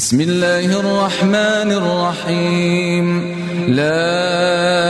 بسم الله الرحمن الرحيم. لا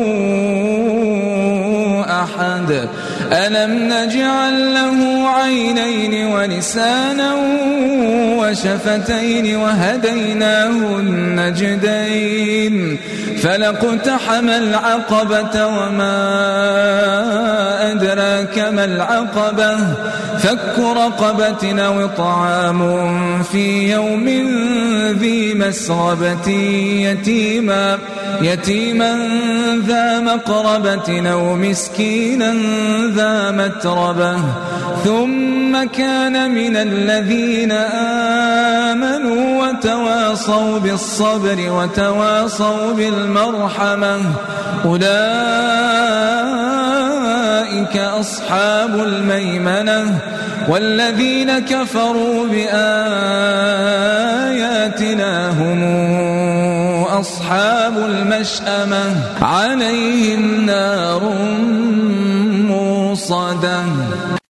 أحد. ألم نجعل له عينين ولسانا وشفتين وهديناه النجدين فلقتحم العقبة وما أدراك ما العقبة؟ فك رقبة أو طعام في يوم ذي مسغبة يتيما. يتيما ذا مقربة أو مسكينا ذا متربة ثم كان من الذين آمنوا وتواصوا بالصبر وتواصوا بالمرحمة أولئك أصحاب الميمنة والذين كفروا بآياتنا أصحاب المشأمة عليهم نار موصده